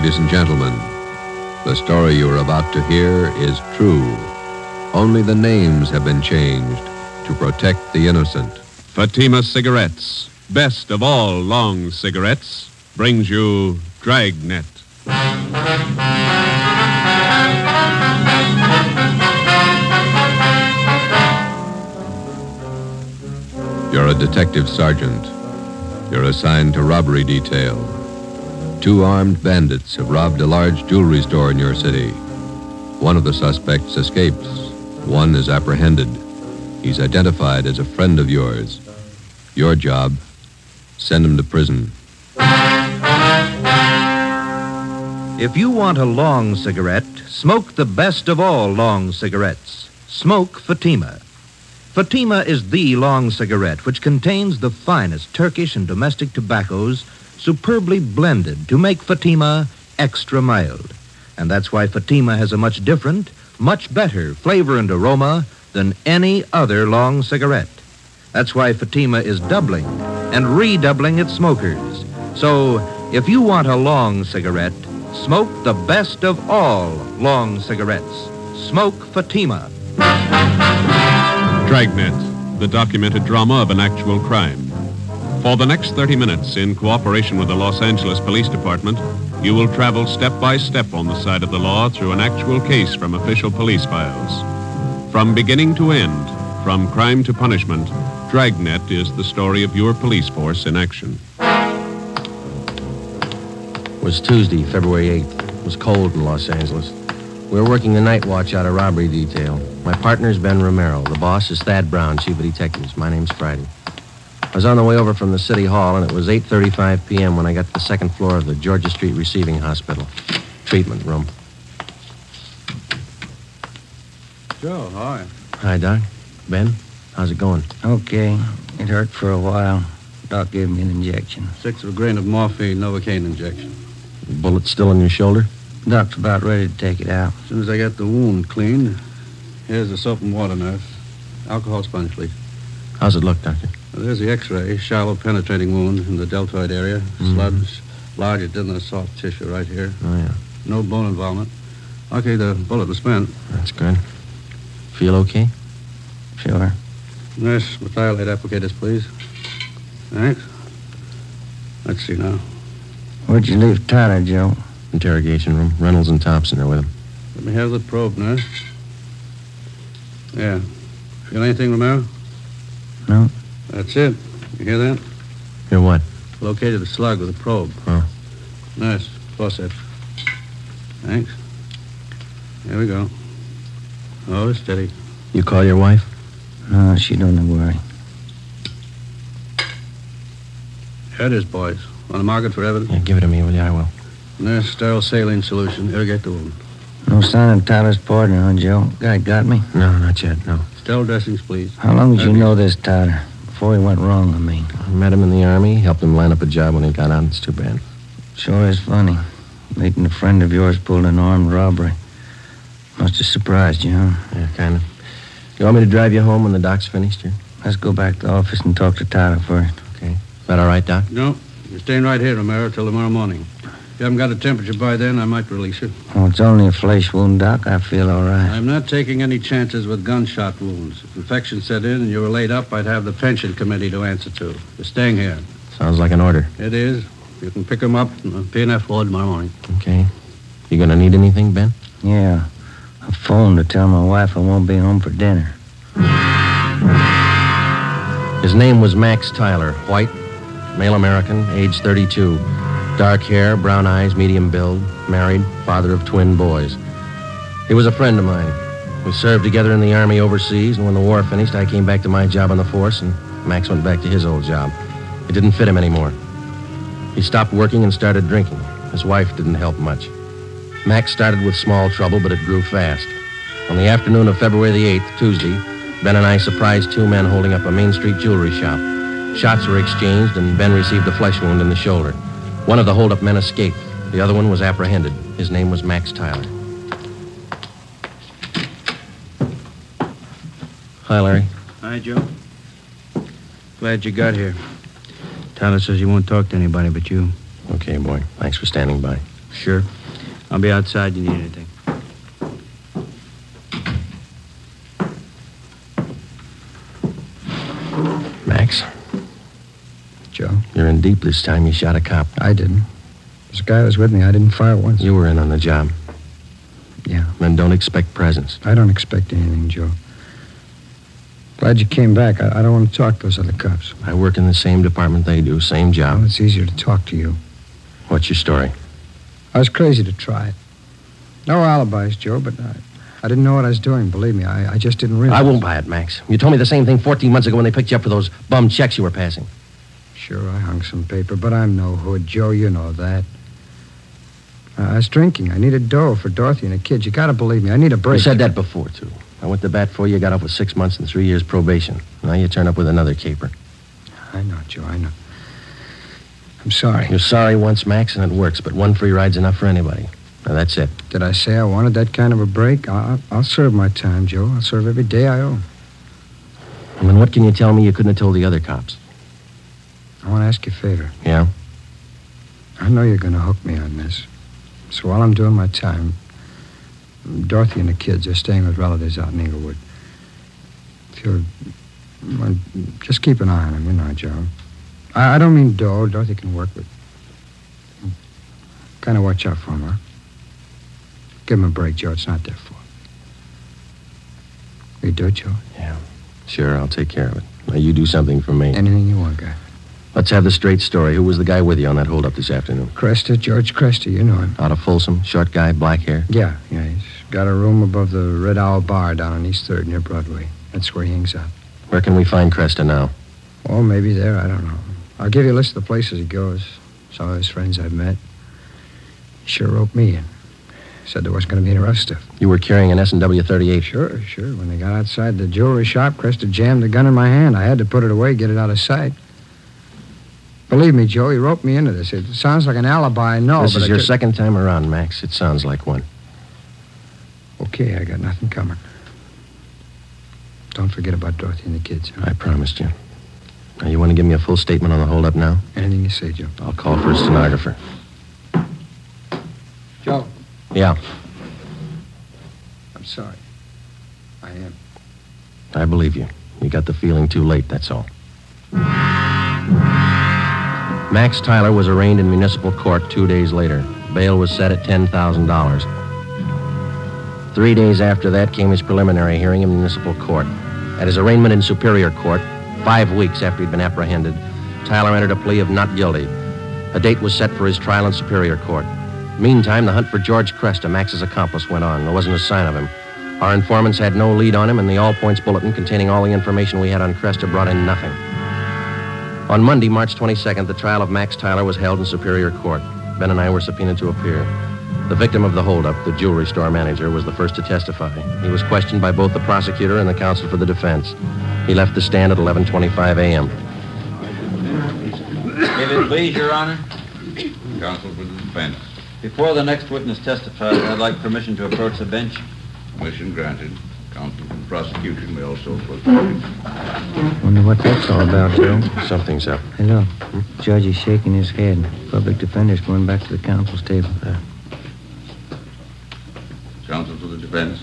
Ladies and gentlemen, the story you are about to hear is true. Only the names have been changed to protect the innocent. Fatima Cigarettes, best of all long cigarettes, brings you Dragnet. You're a detective sergeant. You're assigned to robbery detail. Two armed bandits have robbed a large jewelry store in your city. One of the suspects escapes. One is apprehended. He's identified as a friend of yours. Your job, send him to prison. If you want a long cigarette, smoke the best of all long cigarettes. Smoke Fatima. Fatima is the long cigarette which contains the finest Turkish and domestic tobaccos superbly blended to make Fatima extra mild. And that's why Fatima has a much different, much better flavor and aroma than any other long cigarette. That's why Fatima is doubling and redoubling its smokers. So, if you want a long cigarette, smoke the best of all long cigarettes. Smoke Fatima. Dragnet, the documented drama of an actual crime. For the next 30 minutes, in cooperation with the Los Angeles Police Department, you will travel step by step on the side of the law through an actual case from official police files. From beginning to end, from crime to punishment, Dragnet is the story of your police force in action. It was Tuesday, February 8th. It was cold in Los Angeles. We were working the night watch out of robbery detail. My partner's Ben Romero. The boss is Thad Brown, chief of detectives. My name's Friday. I was on the way over from the city hall, and it was 8.35 p.m. when I got to the second floor of the Georgia Street Receiving Hospital. Treatment room. Joe, hi. Hi, Doc. Ben, how's it going? Okay. It hurt for a while. Doc gave me an injection. Six of a grain of morphine, Novocaine injection. Bullet still in your shoulder? Doc's about ready to take it out. As soon as I get the wound cleaned, here's the soap and water, nurse. Alcohol sponge, please. How's it look, Doctor? Well, there's the x-ray. Shallow penetrating wound in the deltoid area. Mhm. Sludge larger than the soft tissue right here. Oh, yeah. No bone involvement. Okay, the bullet was spent. That's good. Feel okay? Sure. Nurse, merthiolate applicators, please. Thanks. Let's see now. Where'd you leave Tyler, Joe? Interrogation room. Reynolds and Thompson are with him. Let me have the probe, nurse. Yeah. Feel anything, Romero? No. That's it. You hear that? Hear what? Located the slug with a probe. Oh. Nice. Forceps. Thanks. Here we go. Oh, steady. You call your wife? No, she don't worry. Here it is, boys. On the market for evidence. Yeah, give it to me, will you? I will. Nurse, sterile saline solution. Irrigate the wound. No sign of Tyler's partner, huh, Joe? Guy got me. No, not yet, no. Sterile dressings, please. How long did you know this Tyler? Before he went wrong, I mean. I met him in the Army, helped him line up a job when he got out. It's too bad. Sure is funny. Meeting a friend of yours pulled an armed robbery. Must have surprised you, huh? Yeah, kind of. You want me to drive you home when the doc's finished here? Let's go back to the office and talk to Tyler first. Okay. Is that all right, Doc? No, you're staying right here, Romero, till tomorrow morning. If you haven't got a temperature by then, I might release you. Oh, it's only a flesh wound, Doc. I feel all right. I'm not taking any chances with gunshot wounds. If infection set in and you were laid up, I'd have the pension committee to answer to. You're staying here. Sounds like an order. It is. You can pick 'em up in the P&F ward tomorrow morning. Okay. You gonna need anything, Ben? Yeah. A phone to tell my wife I won't be home for dinner. His name was Max Tyler, white, male American, age 32. Dark hair, brown eyes, medium build, married, father of twin boys. He was a friend of mine. We served together in the Army overseas, and when the war finished, I came back to my job on the force, and Max went back to his old job. It didn't fit him anymore. He stopped working and started drinking. His wife didn't help much. Max started with small trouble, but it grew fast. On the afternoon of February the 8th, Tuesday, Ben and I surprised two men holding up a Main Street jewelry shop. Shots were exchanged, and Ben received a flesh wound in the shoulder. One of the holdup men escaped. The other one was apprehended. His name was Max Tyler. Hi, Larry. Hi, Joe. Glad you got here. Tyler says he won't talk to anybody but you. Okay, boy. Thanks for standing by. Sure. I'll be outside. if You need anything? Max, Joe, you're in deep this time. You shot a cop. I didn't. This guy that was with me. I didn't fire once. You were in on the job. Yeah. Then don't expect presents. I don't expect anything, Joe. Glad you came back. I, I don't want to talk to those other cops. I work in the same department they do, same Well, job. it's easier to talk to you. What's your story? I was crazy to try it. No alibis, Joe, but I, I didn't know what I was doing. Believe me, I, I just didn't realize. I won't buy it, Max. You told me the same thing 14 months ago when they picked you up for those bum checks you were passing. Sure, I hung some paper, but I'm no hood, Joe. You know that. Uh, I was drinking. I needed dough for Dorothy and the kids. You gotta believe me. I need a break. You said that before, too. I went to bat for you, got off with six months and three years probation. Now you turn up with another caper. I know, Joe. I know. I'm sorry. You're sorry once, Max, and it works, but one free ride's enough for anybody. Now that's it. Did I say I wanted that kind of a break? I, I- I'll serve my time, Joe. I'll serve every day I owe. And then what can you tell me you couldn't have told the other cops? I want to ask you a favor. Yeah? I know you're going to hook me on this. So while I'm doing my time, Dorothy and the kids are staying with relatives out in Inglewood. If you'll, well, just keep an eye on them, you know, Joe. I, I don't mean dough. Dorothy can work with. Kind of watch out for them, huh? Give them a break, Joe. It's not their fault. You do it, Joe? Yeah. Sure, I'll take care of it. Now you do something for me. Anything you want, guy. Let's have the straight story. Who was the guy with you on that holdup this afternoon? Cresta, George Cresta, you know him. Out of Folsom, short guy, black hair. Yeah, yeah. He's got a room above the Red Owl Bar down on East 3rd near Broadway. That's where he hangs out. Where can we find Cresta now? Oh, maybe there. I don't know. I'll give you a list of the places he goes. Some of his friends I've met. He sure roped me in. Said there wasn't going to be any rough stuff. You were carrying an S&W 38. Sure, sure. When they got outside the jewelry shop, Cresta jammed the gun in my hand. I had to put it away, get it out of sight. Believe me, Joe, he roped me into this. It sounds like an alibi, I know, this but is your ju- second time around, Max. It sounds like one. Okay, I got nothing coming. Don't forget about Dorothy and the kids. huh? I promised you. Now, you want to give me a full statement on the holdup now? Anything you say, Joe. I'll call for a stenographer. Joe, Yeah, I'm sorry. I am. I believe you. You got the feeling too late, that's all. Max Tyler was arraigned in municipal court two days later. Bail was set at $10,000. Three days after that came his preliminary hearing in municipal court. At his arraignment in Superior Court, five weeks after he'd been apprehended, Tyler entered a plea of not guilty. A date was set for his trial in Superior Court. Meantime, the hunt for George Cresta, Max's accomplice, went on. There wasn't a sign of him. Our informants had no lead on him, and the All Points Bulletin containing all the information we had on Cresta brought in nothing. On Monday, March 22nd, the trial of Max Tyler was held in Superior Court. Ben and I were subpoenaed to appear. The victim of the holdup, the jewelry store manager, was the first to testify. He was questioned by both the prosecutor and the counsel for the defense. He left the stand at 11:25 a.m. If it please, Your Honor, Counsel for the defense. before the next witness testifies, I'd like permission to approach the bench. Permission granted. Counsel for the prosecution may also approach. Wonder what that's all about, Joe. Something's up. Hey, look. Judge is shaking his head. Public defender's going back to the counsel's table. Uh. Counsel for the defense.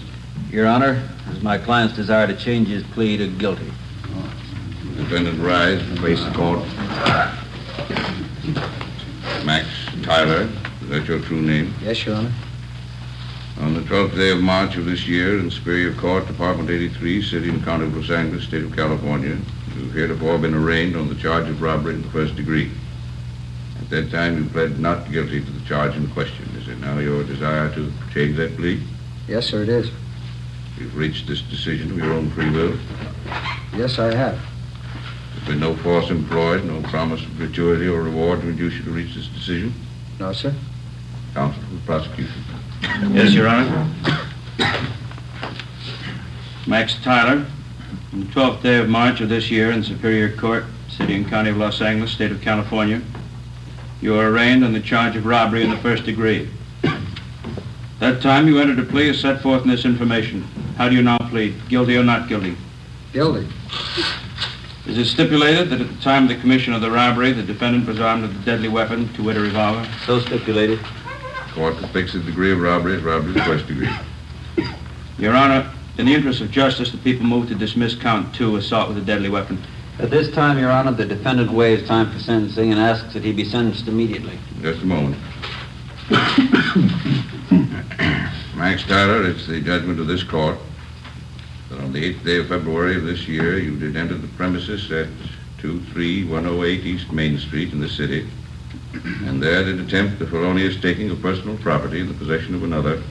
Your Honor, it is my client's desire to change his plea to guilty. Defendant rise and face the court. Max Tyler, is that your true name? Yes, Your Honor. On the 12th day of March of this year in Superior Court, Department 83, City and County of Los Angeles, State of California, you've heretofore been arraigned on the charge of robbery in the first degree. At that time, you pled not guilty to the charge in question. Is it now your desire to change that plea? Yes, sir, it is. You've reached this decision of your own free will. Yes, I have. There's been no force employed, no promise of gratuity or reward to induce you to reach this decision. No, sir. Counsel for the prosecution. Yes, Your Honor. Max Tyler, on the 12th day of March of this year in Superior Court, City and County of Los Angeles, State of California, you are arraigned on the charge of robbery in the first degree. At that time you entered a plea as set forth in this information. How do you now plead? Guilty or not guilty? Guilty. Is it stipulated that at the time of the commission of the robbery, the defendant was armed with a deadly weapon, to wit a revolver? So stipulated. Court to fix the degree of robbery as robbery of first degree. Your Honor, in the interest of justice, the people move to dismiss count two, assault with a deadly weapon. At this time, Your Honor, the defendant waives time for sentencing and asks that he be sentenced immediately. Just a moment. Max Tyler, it's the judgment of this court that on the 8th day of February of this year, you did enter the premises at 23108 East Main Street in the city, and there did attempt the felonious taking of personal property in the possession of another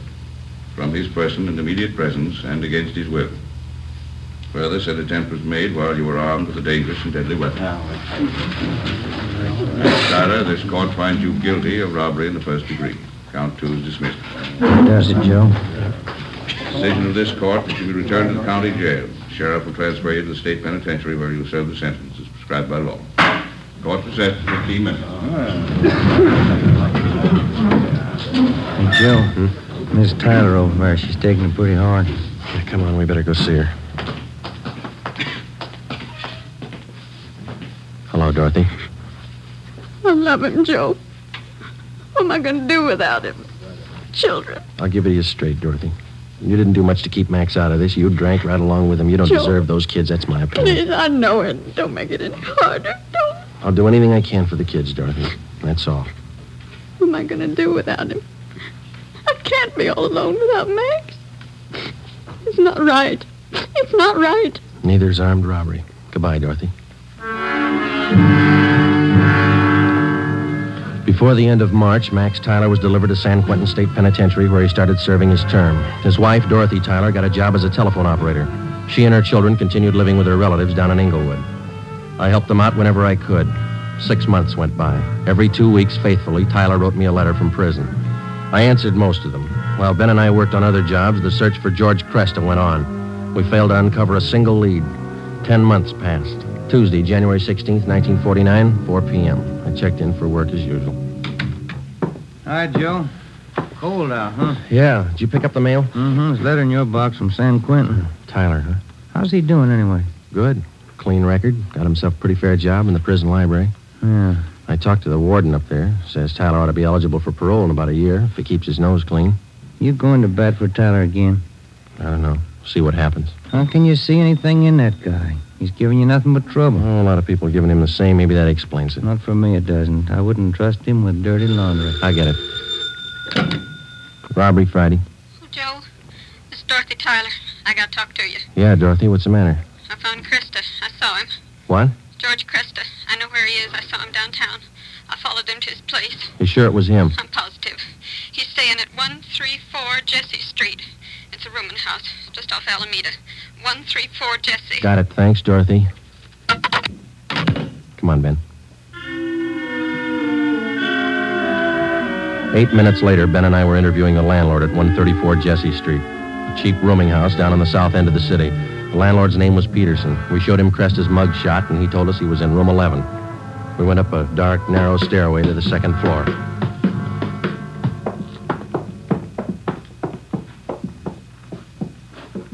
from his person and immediate presence and against his will. Further, said attempt was made while you were armed with a dangerous and deadly weapon. Max Tyler, this court finds you guilty of robbery in the first degree. Count two is dismissed. Does it, Joe? Decision of this court that you be returned to the county jail. The sheriff will transfer you to the state penitentiary where you will serve the sentence as prescribed by law. Court recessed for 15 minutes. Hey, Joe. Hmm? Miss Tyler over there, she's taking it pretty hard. Yeah, come on, we better go see her. Hello, Dorothy. I love him, Joe. What am I going to do without him? Children. I'll give it to you straight, Dorothy. You didn't do much to keep Max out of this. You drank right along with him. You don't Joe. deserve those kids. That's my opinion. Please, I know it. Don't make it any harder. I'll do anything I can for the kids, Dorothy. That's all. What am I going to do without him? I can't be all alone without Max. It's not right. It's not right. Neither's armed robbery. Goodbye, Dorothy. Before the end of March, Max Tyler was delivered to San Quentin State Penitentiary where he started serving his term. His wife, Dorothy Tyler, got a job as a telephone operator. She and her children continued living with her relatives down in Inglewood. I helped them out whenever I could. Six months went by. Every two weeks, faithfully, Tyler wrote me a letter from prison. I answered most of them. While Ben and I worked on other jobs, the search for George Cresta went on. We failed to uncover a single lead. Ten months passed. Tuesday, January 16th, 1949, 4 p.m. I checked in for work as usual. Hi, Joe. Cold out, huh? Yeah, did you pick up the mail? Mm-hmm. There's a letter in your box from San Quentin. Tyler, huh? How's he doing anyway? Good. Clean record. Got himself a pretty fair job in the prison library. Yeah. I talked to the warden up there. Says Tyler ought to be eligible for parole in about a year if he keeps his nose clean. You going to bat for Tyler again? I don't know. See what happens. How can you see anything in that guy? He's giving you nothing but trouble. Oh, a lot of people are giving him the same. Maybe that explains it. Not for me, it doesn't. I wouldn't trust him with dirty laundry. I get it. Robbery Friday. Oh, Joe, this is Dorothy Tyler. I got to talk to you. Yeah, Dorothy, what's the matter? I found Cresta. I saw him. What? George Cresta. I know where he is. I saw him downtown. I followed him to his place. You sure it was him? I'm positive. He's staying at 134 Jesse Street. It's a rooming house just off Alameda. 134 Jesse. Got it. Thanks, Dorothy. Come on, Ben. Eight minutes later, Ben and I were interviewing a landlord at 134 Jesse Street, a cheap rooming house down on the south end of the city. The landlord's name was Peterson. We showed him Cresta's mug shot, and he told us he was in room 11. We went up a dark, narrow stairway to the second floor.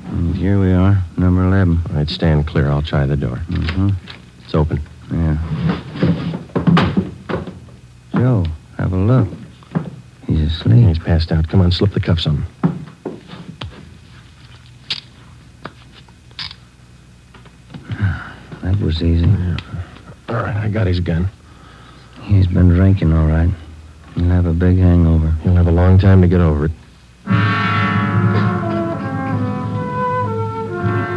And here we are, number 11. All right, stand clear. I'll try the door. Mm-hmm. It's open. Yeah. Joe, have a look. He's asleep. He's passed out. Come on, slip the cuffs on him. Easy. All right, I got his gun. He's been drinking, all right. He'll have a big hangover. He'll have a long time to get over it.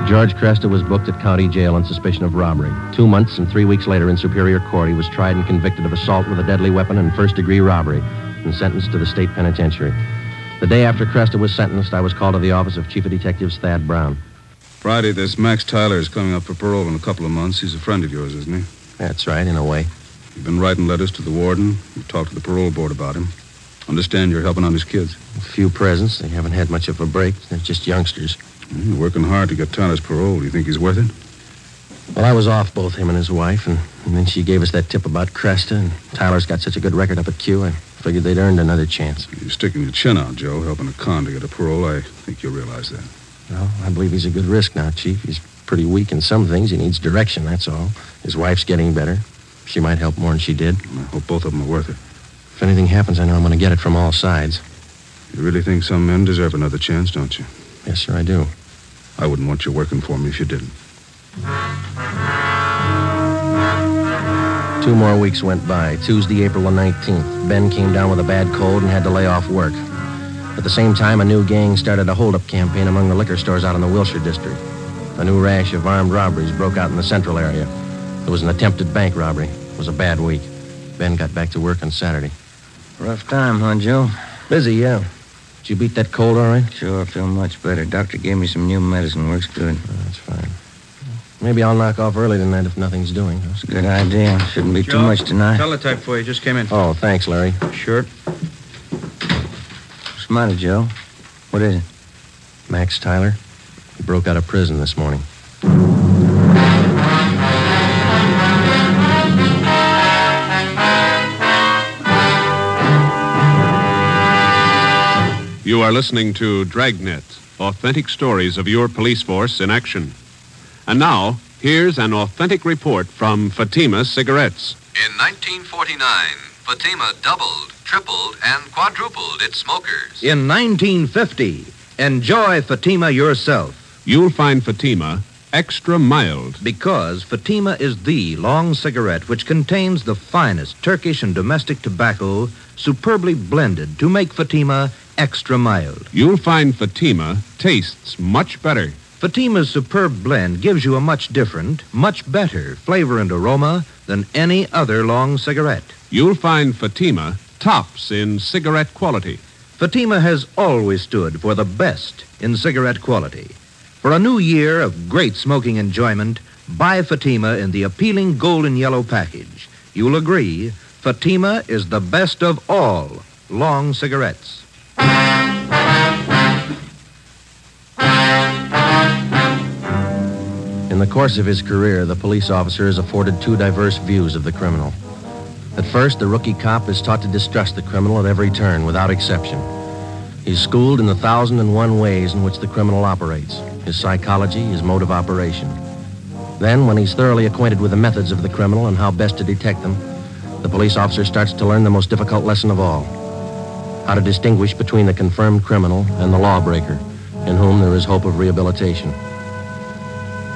George Cresta was booked at county jail on suspicion of robbery. Two months and three weeks later in Superior Court, he was tried and convicted of assault with a deadly weapon and first degree robbery and sentenced to the state penitentiary. The day after Cresta was sentenced, I was called to the office of Chief of Detectives Thad Brown. Friday, this Max Tyler is coming up for parole in a couple of months. He's a friend of yours, isn't he? That's right, in a way. You've been writing letters to the warden. You've talked to the parole board about him. Understand you're helping on his kids. A few presents. They haven't had much of a break. They're just youngsters. You're working hard to get Tyler's parole. Do you think he's worth it? Well, I was off both him and his wife, and, and then she gave us that tip about Cresta, and Tyler's got such a good record up at Q, I figured they'd earned another chance. You're sticking your chin out, Joe, helping a con to get a parole. I think you'll realize that. Well, I believe he's a good risk now, Chief. He's pretty weak in some things. He needs direction, that's all. His wife's getting better. She might help more than she did. I hope both of them are worth it. If anything happens, I know I'm going to get it from all sides. You really think some men deserve another chance, don't you? Yes, sir, I do. I wouldn't want you working for me if you didn't. Two more weeks went by. Tuesday, April the 19th. Ben came down with a bad cold and had to lay off work. At the same time, a new gang started a holdup campaign among the liquor stores out in the Wilshire district. A new rash of armed robberies broke out in the central area. There was an attempted bank robbery. It was a bad week. Ben got back to work on Saturday. Rough time, huh, Joe? Busy, yeah. Did you beat that cold all right? Sure, I feel much better. Doctor gave me some new medicine. Works good. Oh, that's fine. Maybe I'll knock off early tonight if nothing's doing. That's a good idea. Shouldn't be too much tonight. Teletype for you. Just came in. Oh, thanks, Larry. Sure. What's the matter, Joe? What is it? Max Tyler. He broke out of prison this morning. You are listening to Dragnet, authentic stories of your police force in action. And now, here's an authentic report from Fatima Cigarettes. In 1949, Fatima doubled, tripled, and quadrupled its smokers. In 1950, enjoy Fatima yourself. You'll find Fatima extra mild. Because Fatima is the long cigarette which contains the finest Turkish and domestic tobacco superbly blended to make Fatima extra mild. You'll find Fatima tastes much better. Fatima's superb blend gives you a much different, much better flavor and aroma than any other long cigarette. You'll find Fatima tops in cigarette quality. Fatima has always stood for the best in cigarette quality. For a new year of great smoking enjoyment, buy Fatima in the appealing golden yellow package. You'll agree, Fatima is the best of all long cigarettes. In the course of his career, the police officer is afforded two diverse views of the criminal. At first, the rookie cop is taught to distrust the criminal at every turn, without exception. He's schooled in the thousand and one ways in which the criminal operates his psychology, his mode of operation. Then, when he's thoroughly acquainted with the methods of the criminal and how best to detect them, the police officer starts to learn the most difficult lesson of all how to distinguish between the confirmed criminal and the lawbreaker, in whom there is hope of rehabilitation.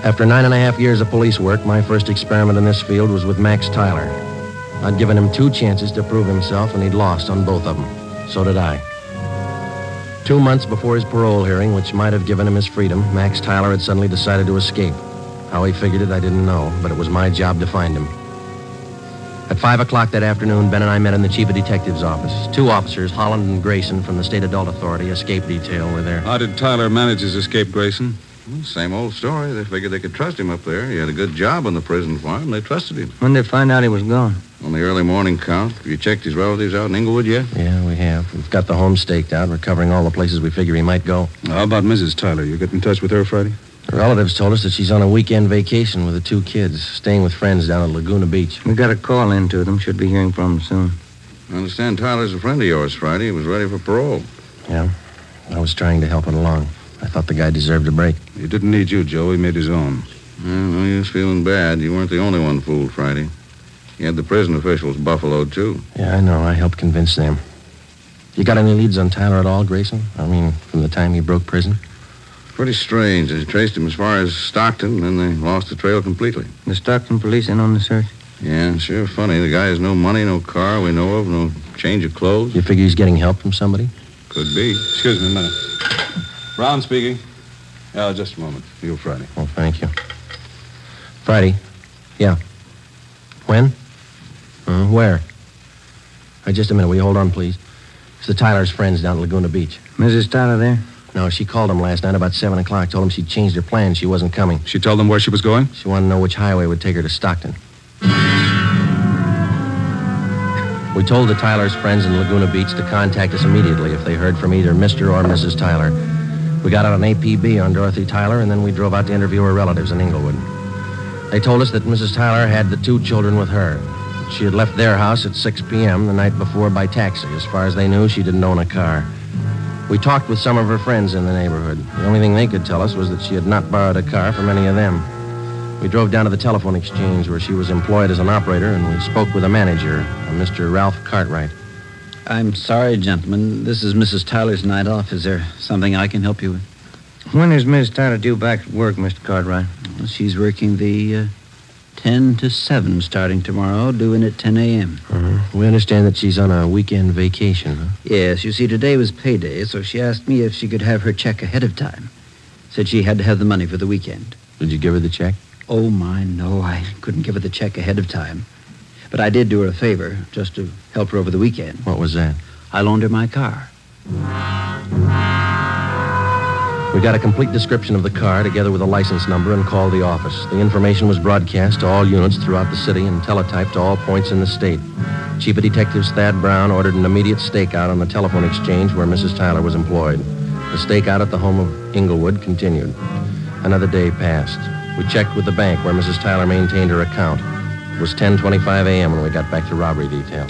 After nine and a half years of police work, my first experiment in this field was with Max Tyler. I'd given him two chances to prove himself, and he'd lost on both of them. So did I. Two months before his parole hearing, which might have given him his freedom, Max Tyler had suddenly decided to escape. How he figured it, I didn't know, but it was my job to find him. At 5 o'clock that afternoon, Ben and I met in the Chief of Detective's office. Two officers, Holland and Grayson, from the State Adult Authority Escape Detail, were there. How did Tyler manage his escape, Grayson? Well, same old story. They figured they could trust him up there. He had a good job on the prison farm. They trusted him. When did they find out he was gone? On the early morning count. Have you checked his relatives out in Inglewood yet? Yeah, we have. We've got the home staked out. We're covering all the places we figure he might go. How about Mrs. Tyler? You get in touch with her Friday? Her relatives told us that she's on a weekend vacation with the two kids, staying with friends down at Laguna Beach. We got a call in to them. Should be hearing from them soon. I understand Tyler's a friend of yours, Friday. He was ready for parole. Yeah, I was trying to help it along. I thought the guy deserved a break. He didn't need you, Joe. He made his own. I know he was feeling bad. You weren't the only one fooled, Friday. You had the prison officials buffaloed, too. Yeah, I know. I helped convince them. You got any leads on Tyler at all, Grayson? I mean, from the time he broke prison? Pretty strange. They traced him as far as Stockton, and then they lost the trail completely. The Stockton police in on the search? Yeah, sure funny. The guy has no money, no car we know of, no change of clothes. You figure he's getting help from somebody? Could be. Excuse me a minute. Brown speaking. Yeah, just a moment. You, Friday. Oh, thank you. Friday? Yeah. When? Uh, where? Uh, just a minute. Will you hold on, please? It's the Tyler's friends down at Laguna Beach. Mrs. Tyler there? No, she called him last night about 7 o'clock. Told him she'd changed her plans. She wasn't coming. She told them where she was going? She wanted to know which highway would take her to Stockton. We told the Tyler's friends in Laguna Beach to contact us immediately if they heard from either Mr. or Mrs. Tyler. We got out an APB on Dorothy Tyler, and then we drove out to interview her relatives in Inglewood. They told us that Mrs. Tyler had the two children with her. She had left their house at 6 p.m. the night before by taxi. As far as they knew, she didn't own a car. We talked with some of her friends in the neighborhood. The only thing they could tell us was that she had not borrowed a car from any of them. We drove down to the telephone exchange where she was employed as an operator, and we spoke with a manager, a Mr. Ralph Cartwright. I'm sorry, gentlemen. This is Mrs. Tyler's night off. Is there something I can help you with? When is Miss Tyler due back at work, Mr. Cartwright? Well, she's working the uh, 10 to 7 starting tomorrow, due in at 10 a.m. Uh-huh. We understand that she's on a weekend vacation, huh? Yes, you see, today was payday, so she asked me if she could have her check ahead of time. Said she had to have the money for the weekend. Did you give her the check? Oh, my, no. I couldn't give her the check ahead of time. But I did do her a favor, just to help her over the weekend. What was that? I loaned her my car. We got a complete description of the car together with a license number and called the office. The information was broadcast to all units throughout the city and teletyped to all points in the state. Chief of Detectives Thad Brown ordered an immediate stakeout on the telephone exchange where Mrs. Tyler was employed. The stakeout at the home of Inglewood continued. Another day passed. We checked with the bank where Mrs. Tyler maintained her account. It was 10:25 a.m. when we got back to robbery detail.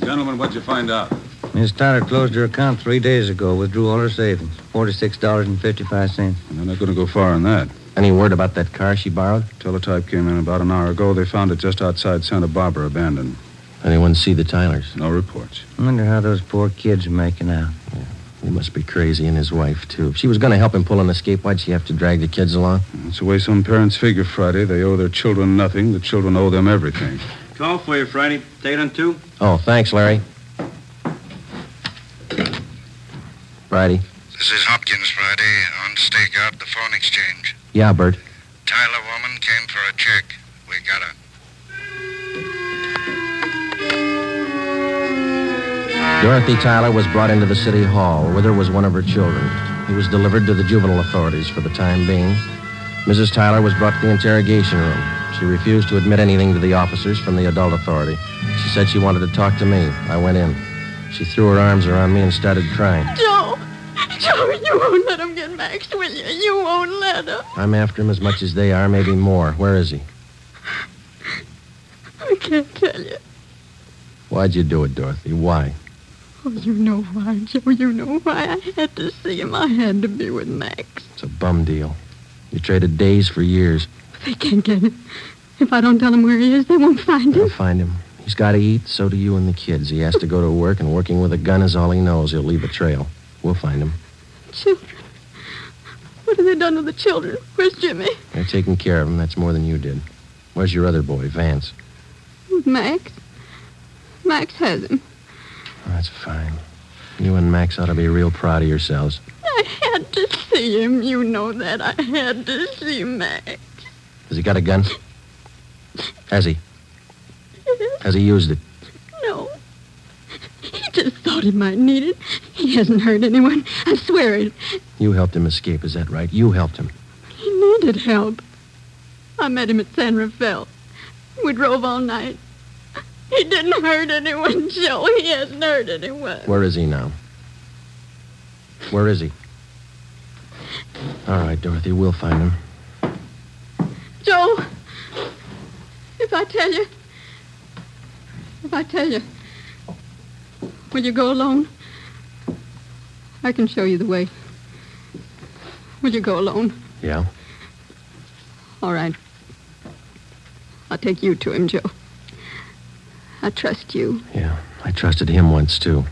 Gentlemen, what'd you find out? Miss Tyler closed her account three days ago, withdrew all her savings, $46.55. And they're not going to go far on that. Any word about that car she borrowed? Teletype came in about an hour ago. They found it just outside Santa Barbara, abandoned. Anyone see the Tylers? No reports. I wonder how those poor kids are making out. He must be crazy, and his wife, too. If she was going to help him pull an escape, why'd she have to drag the kids along? That's the way some parents figure, Friday. They owe their children nothing. The children owe them everything. Call for you, Friday. Take it on two. Oh, thanks, Larry. Friday. This is Hopkins Friday on stakeout the phone exchange. Yeah, Bert. Tyler woman came for a check. We got her. Dorothy Tyler was brought into the city hall. With her was one of her children. He was delivered to the juvenile authorities for the time being. Mrs. Tyler was brought to the interrogation room. She refused to admit anything to the officers from the adult authority. She said she wanted to talk to me. I went in. She threw her arms around me and started crying. Joe! Joe, you won't let him get Max, will you? You won't let him. I'm after him as much as they are, maybe more. Where is he? I can't tell you. Why'd you do it, Dorothy? Why? Oh, you know why, Joe. You know why. I had to see him. I had to be with Max. It's a bum deal. You traded days for years. They can't get him. If I don't tell them where he is, they won't find him. They'll find him. He's got to eat, so do you and the kids. He has to go to work, and working with a gun is all he knows. He'll leave a trail. We'll find him. Children. What have they done to the children? Where's Jimmy? They're taking care of him. That's more than you did. Where's your other boy, Vance? Max. Max has him. That's fine. You and Max ought to be real proud of yourselves. I had to see him. You know that. I had to see Max. Has he got a gun? Has he? Has he used it? No. He just thought he might need it. He hasn't hurt anyone. I swear it. You helped him escape, is that right? You helped him. He needed help. I met him at San Rafael. We drove all night. He didn't hurt anyone, Joe. He hasn't hurt anyone. Where is he now? Where is he? All right, Dorothy, we'll find him. Joe, if I tell you, if I tell you, will you go alone? I can show you the way. Will you go alone? Yeah? All right. I'll take you to him, Joe. I trust you. Yeah. I trusted him once, too.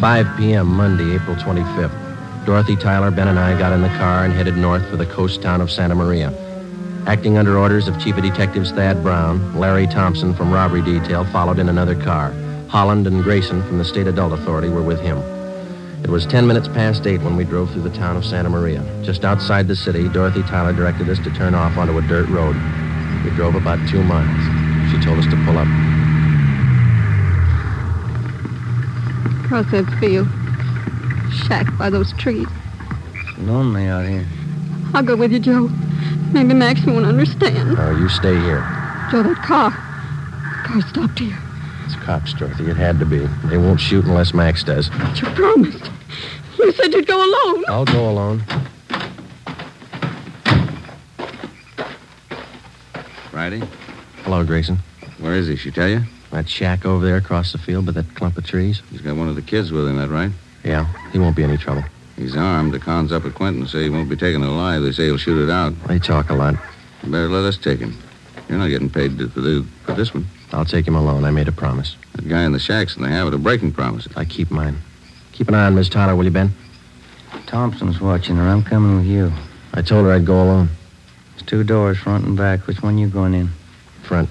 5 p.m., Monday, April 25th. Dorothy Tyler, Ben, and I got in the car and headed north for the coast town of Santa Maria. Acting under orders of Chief of Detectives Thad Brown, Larry Thompson from Robbery Detail followed in another car. Holland and Grayson from the State Adult Authority were with him. It was 10 minutes past 8 when we drove through the town of Santa Maria. Just outside the city, Dorothy Tyler directed us to turn off onto a dirt road. We drove about two miles. She told us to pull up. Across that field. Shack by those trees. Lonely out here. I'll go with you, Joe. Maybe Max won't understand. Oh, you stay here. Joe, that car. Car stopped here. It's cops, Dorothy. It had to be. They won't shoot unless Max does. But you promised. You said you'd go alone. I'll go alone. Friday? Hello, Grayson. Where is he? She tell you? That shack over there across the field by that clump of trees? He's got one of the kids with him, that right? Yeah, he won't be any trouble. He's armed. The cons up at Quentin say he won't be taken alive. They say he'll shoot it out. They talk a lot. You better let us take him. You're not getting paid for, the, for this one. I'll take him alone. I made a promise. That guy in the shack's in the habit of breaking promises. I keep mine. Keep an eye on Miss Tyler, will you, Ben? Thompson's watching her. I'm coming with you. I told her I'd go alone. There's two doors, front and back. Which one you going in? Front.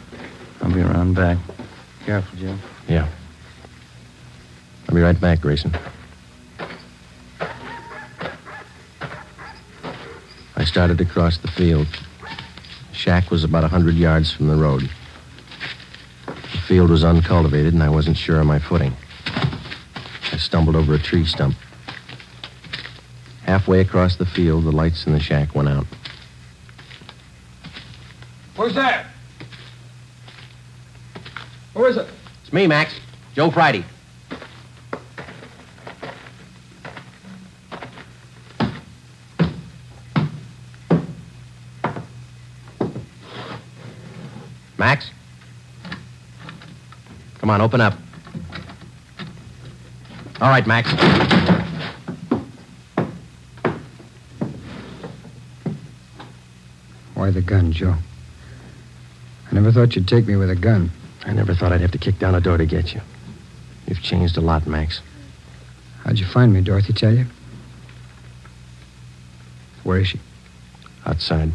I'll be around back. Careful, Jim. Yeah. I'll be right back, Grayson. I started to cross the field. The shack was about a hundred yards from the road. The field was uncultivated, and I wasn't sure of my footing. I stumbled over a tree stump. Halfway across the field, the lights in the shack went out. Who's that? Who is it? It's me, Max. Joe Friday. Max? Come on, open up. All right, Max. Why the gun, Joe? I never thought you'd take me with a gun. I never thought I'd have to kick down a door to get you. You've changed a lot, Max. How'd you find me, Dorothy tell you? Where is she? Outside.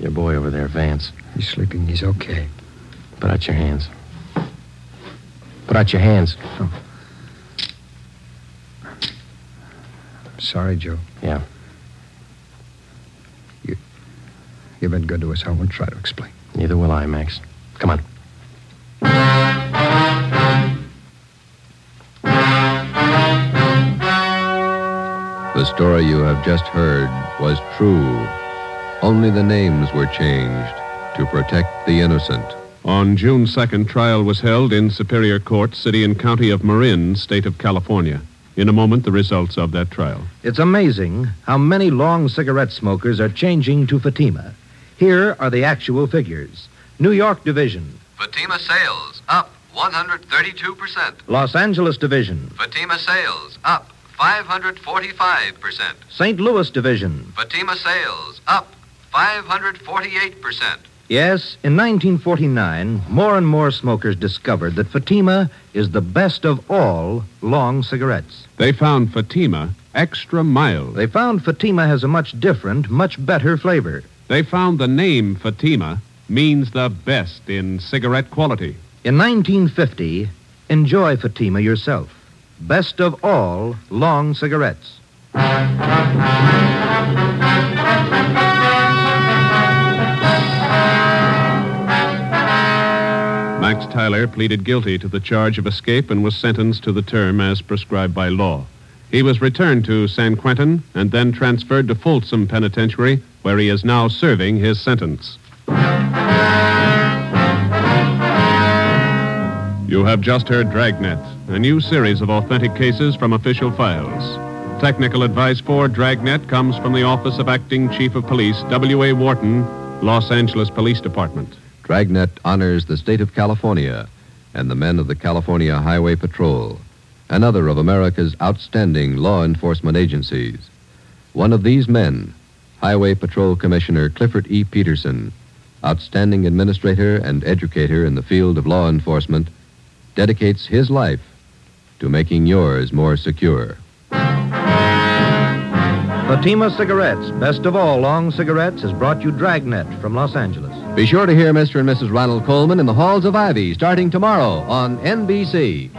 Your boy over there, Vance. He's sleeping. He's okay. Put out your hands. Put out your hands. Oh. I'm sorry, Joe. Yeah. You, you've been good to us. I won't try to explain. Neither will I, Max. Come on. The story you have just heard was true. Only the names were changed to protect the innocent. On June 2nd, trial was held in Superior Court, City and County of Marin, State of California. In a moment, the results of that trial. It's amazing how many long cigarette smokers are changing to Fatima. Here are the actual figures New York Division, Fatima sales up 132%. Los Angeles Division, Fatima sales up 545%. St. Louis Division. Fatima sales up 548%. Yes, in 1949, more and more smokers discovered that Fatima is the best of all long cigarettes. They found Fatima extra mild. They found Fatima has a much different, much better flavor. They found the name Fatima means the best in cigarette quality. In 1950, enjoy Fatima yourself. Best of all long cigarettes. Max Tyler pleaded guilty to the charge of escape and was sentenced to the term as prescribed by law. He was returned to San Quentin and then transferred to Folsom Penitentiary, where he is now serving his sentence. You have just heard Dragnet, a new series of authentic cases from official files. Technical advice for Dragnet comes from the Office of Acting Chief of Police, W.A. Worton, Los Angeles Police Department. Dragnet honors the state of California and the men of the California Highway Patrol, another of America's outstanding law enforcement agencies. One of these men, Highway Patrol Commissioner Clifford E. Peterson, outstanding administrator and educator in the field of law enforcement, dedicates his life to making yours more secure. Fatima Cigarettes, best of all long cigarettes, has brought you Dragnet from Los Angeles. Be sure to hear Mr. and Mrs. Ronald Colman in the halls of Ivy starting tomorrow on NBC.